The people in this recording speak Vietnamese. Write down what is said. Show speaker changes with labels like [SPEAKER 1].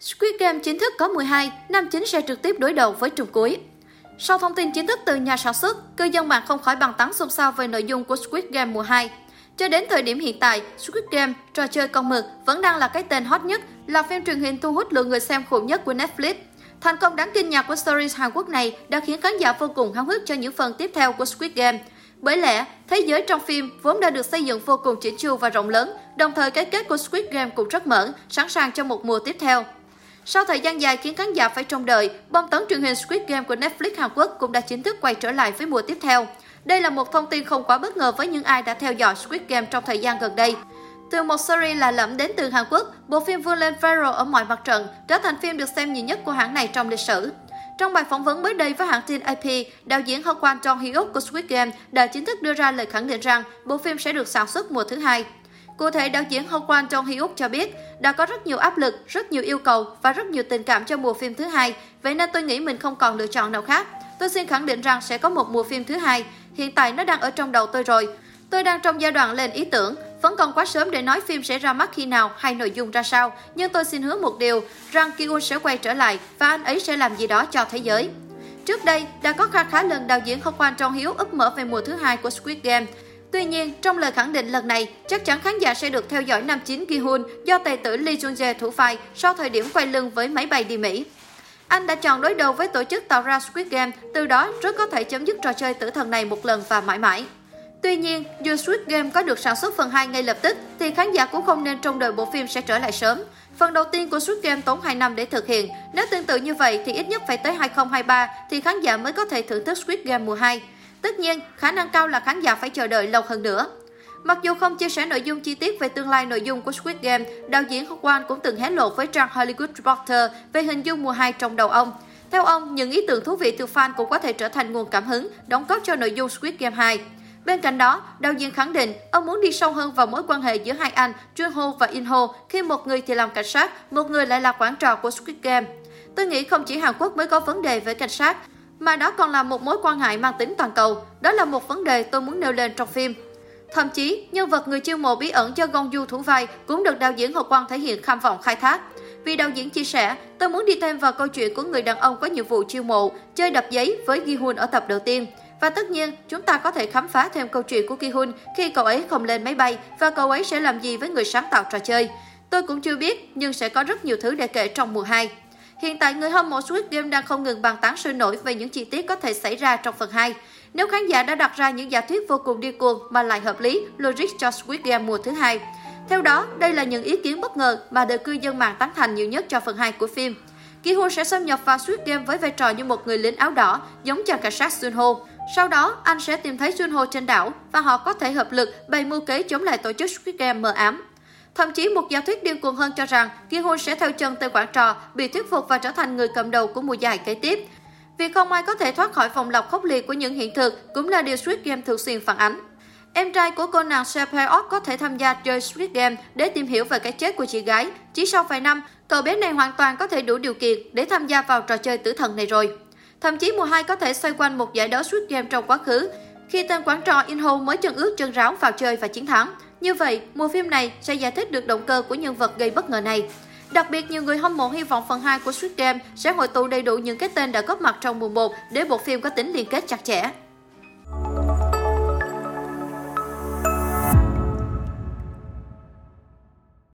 [SPEAKER 1] Squid Game chính thức có 12, nam chính sẽ trực tiếp đối đầu với trùng cuối. Sau thông tin chính thức từ nhà sản xuất, cư dân mạng không khỏi bàn tán xôn xao về nội dung của Squid Game mùa 2. Cho đến thời điểm hiện tại, Squid Game, trò chơi con mực, vẫn đang là cái tên hot nhất, là phim truyền hình thu hút lượng người xem khủng nhất của Netflix. Thành công đáng kinh ngạc của series Hàn Quốc này đã khiến khán giả vô cùng háo hức cho những phần tiếp theo của Squid Game. Bởi lẽ, thế giới trong phim vốn đã được xây dựng vô cùng chỉnh chu và rộng lớn, đồng thời cái kết của Squid Game cũng rất mở, sẵn sàng cho một mùa tiếp theo. Sau thời gian dài khiến khán giả phải trông đợi, bom tấn truyền hình Squid Game của Netflix Hàn Quốc cũng đã chính thức quay trở lại với mùa tiếp theo. Đây là một thông tin không quá bất ngờ với những ai đã theo dõi Squid Game trong thời gian gần đây. Từ một series là lẫm đến từ Hàn Quốc, bộ phim vươn lên viral ở mọi mặt trận, trở thành phim được xem nhiều nhất của hãng này trong lịch sử. Trong bài phỏng vấn mới đây với hãng tin AP, đạo diễn Hong Kwan Jong Hyuk của Squid Game đã chính thức đưa ra lời khẳng định rằng bộ phim sẽ được sản xuất mùa thứ hai. Cụ thể, đạo diễn Hong Kwan Jong Hyuk cho biết đã có rất nhiều áp lực, rất nhiều yêu cầu và rất nhiều tình cảm cho mùa phim thứ hai, vậy nên tôi nghĩ mình không còn lựa chọn nào khác. Tôi xin khẳng định rằng sẽ có một mùa phim thứ hai, hiện tại nó đang ở trong đầu tôi rồi. Tôi đang trong giai đoạn lên ý tưởng, vẫn còn quá sớm để nói phim sẽ ra mắt khi nào hay nội dung ra sao, nhưng tôi xin hứa một điều, rằng Ki-un sẽ quay trở lại và anh ấy sẽ làm gì đó cho thế giới. Trước đây, đã có khá khá lần đạo diễn Hong Quan Trong Hiếu ấp mở về mùa thứ hai của Squid Game. Tuy nhiên, trong lời khẳng định lần này, chắc chắn khán giả sẽ được theo dõi nam chính Ki-hun do tài tử Lee Jung-jae thủ vai sau thời điểm quay lưng với máy bay đi Mỹ. Anh đã chọn đối đầu với tổ chức tạo ra Squid Game, từ đó rất có thể chấm dứt trò chơi tử thần này một lần và mãi mãi. Tuy nhiên, dù Squid Game có được sản xuất phần 2 ngay lập tức, thì khán giả cũng không nên trông đợi bộ phim sẽ trở lại sớm. Phần đầu tiên của Squid Game tốn 2 năm để thực hiện. Nếu tương tự như vậy thì ít nhất phải tới 2023 thì khán giả mới có thể thưởng thức Squid Game mùa 2. Tất nhiên, khả năng cao là khán giả phải chờ đợi lâu hơn nữa. Mặc dù không chia sẻ nội dung chi tiết về tương lai nội dung của Squid Game, đạo diễn Hong Kwan cũng từng hé lộ với trang Hollywood Reporter về hình dung mùa 2 trong đầu ông. Theo ông, những ý tưởng thú vị từ fan cũng có thể trở thành nguồn cảm hứng, đóng góp cho nội dung Squid Game 2. Bên cạnh đó, đạo diễn khẳng định ông muốn đi sâu hơn vào mối quan hệ giữa hai anh Jun Ho và In Ho khi một người thì làm cảnh sát, một người lại là quản trò của Squid Game. Tôi nghĩ không chỉ Hàn Quốc mới có vấn đề với cảnh sát, mà đó còn là một mối quan ngại mang tính toàn cầu. Đó là một vấn đề tôi muốn nêu lên trong phim. Thậm chí, nhân vật người chiêu mộ bí ẩn cho Gong Du thủ vai cũng được đạo diễn Hồ Quang thể hiện kham vọng khai thác. Vì đạo diễn chia sẻ, tôi muốn đi thêm vào câu chuyện của người đàn ông có nhiệm vụ chiêu mộ, chơi đập giấy với Gi Hun ở tập đầu tiên. Và tất nhiên, chúng ta có thể khám phá thêm câu chuyện của Ki Hun khi cậu ấy không lên máy bay và cậu ấy sẽ làm gì với người sáng tạo trò chơi. Tôi cũng chưa biết, nhưng sẽ có rất nhiều thứ để kể trong mùa 2. Hiện tại, người hâm mộ Squid Game đang không ngừng bàn tán sôi nổi về những chi tiết có thể xảy ra trong phần 2. Nếu khán giả đã đặt ra những giả thuyết vô cùng điên cuồng mà lại hợp lý, logic cho Squid Game mùa thứ hai. Theo đó, đây là những ý kiến bất ngờ mà được cư dân mạng tán thành nhiều nhất cho phần 2 của phim. Ki Hoon sẽ xâm nhập vào Squid Game với vai trò như một người lính áo đỏ, giống cho cảnh sát Sun Ho. Sau đó, anh sẽ tìm thấy Sun Ho trên đảo và họ có thể hợp lực bày mưu kế chống lại tổ chức Squid Game mờ ám. Thậm chí một giả thuyết điên cuồng hơn cho rằng Ki Hun sẽ theo chân tên quản trò, bị thuyết phục và trở thành người cầm đầu của mùa giải kế tiếp. Việc không ai có thể thoát khỏi vòng lọc khốc liệt của những hiện thực cũng là điều Squid Game thường xuyên phản ánh. Em trai của cô nàng Sepeok có thể tham gia chơi Squid Game để tìm hiểu về cái chết của chị gái. Chỉ sau vài năm, cậu bé này hoàn toàn có thể đủ điều kiện để tham gia vào trò chơi tử thần này rồi. Thậm chí mùa 2 có thể xoay quanh một giải đấu Squid Game trong quá khứ, khi tên quán trò Inho mới chân ướt chân ráo vào chơi và chiến thắng. Như vậy, mùa phim này sẽ giải thích được động cơ của nhân vật gây bất ngờ này. Đặc biệt, nhiều người hâm mộ hy vọng phần 2 của Squid Game sẽ hội tụ đầy đủ những cái tên đã góp mặt trong mùa 1 để bộ phim có tính liên kết chặt chẽ.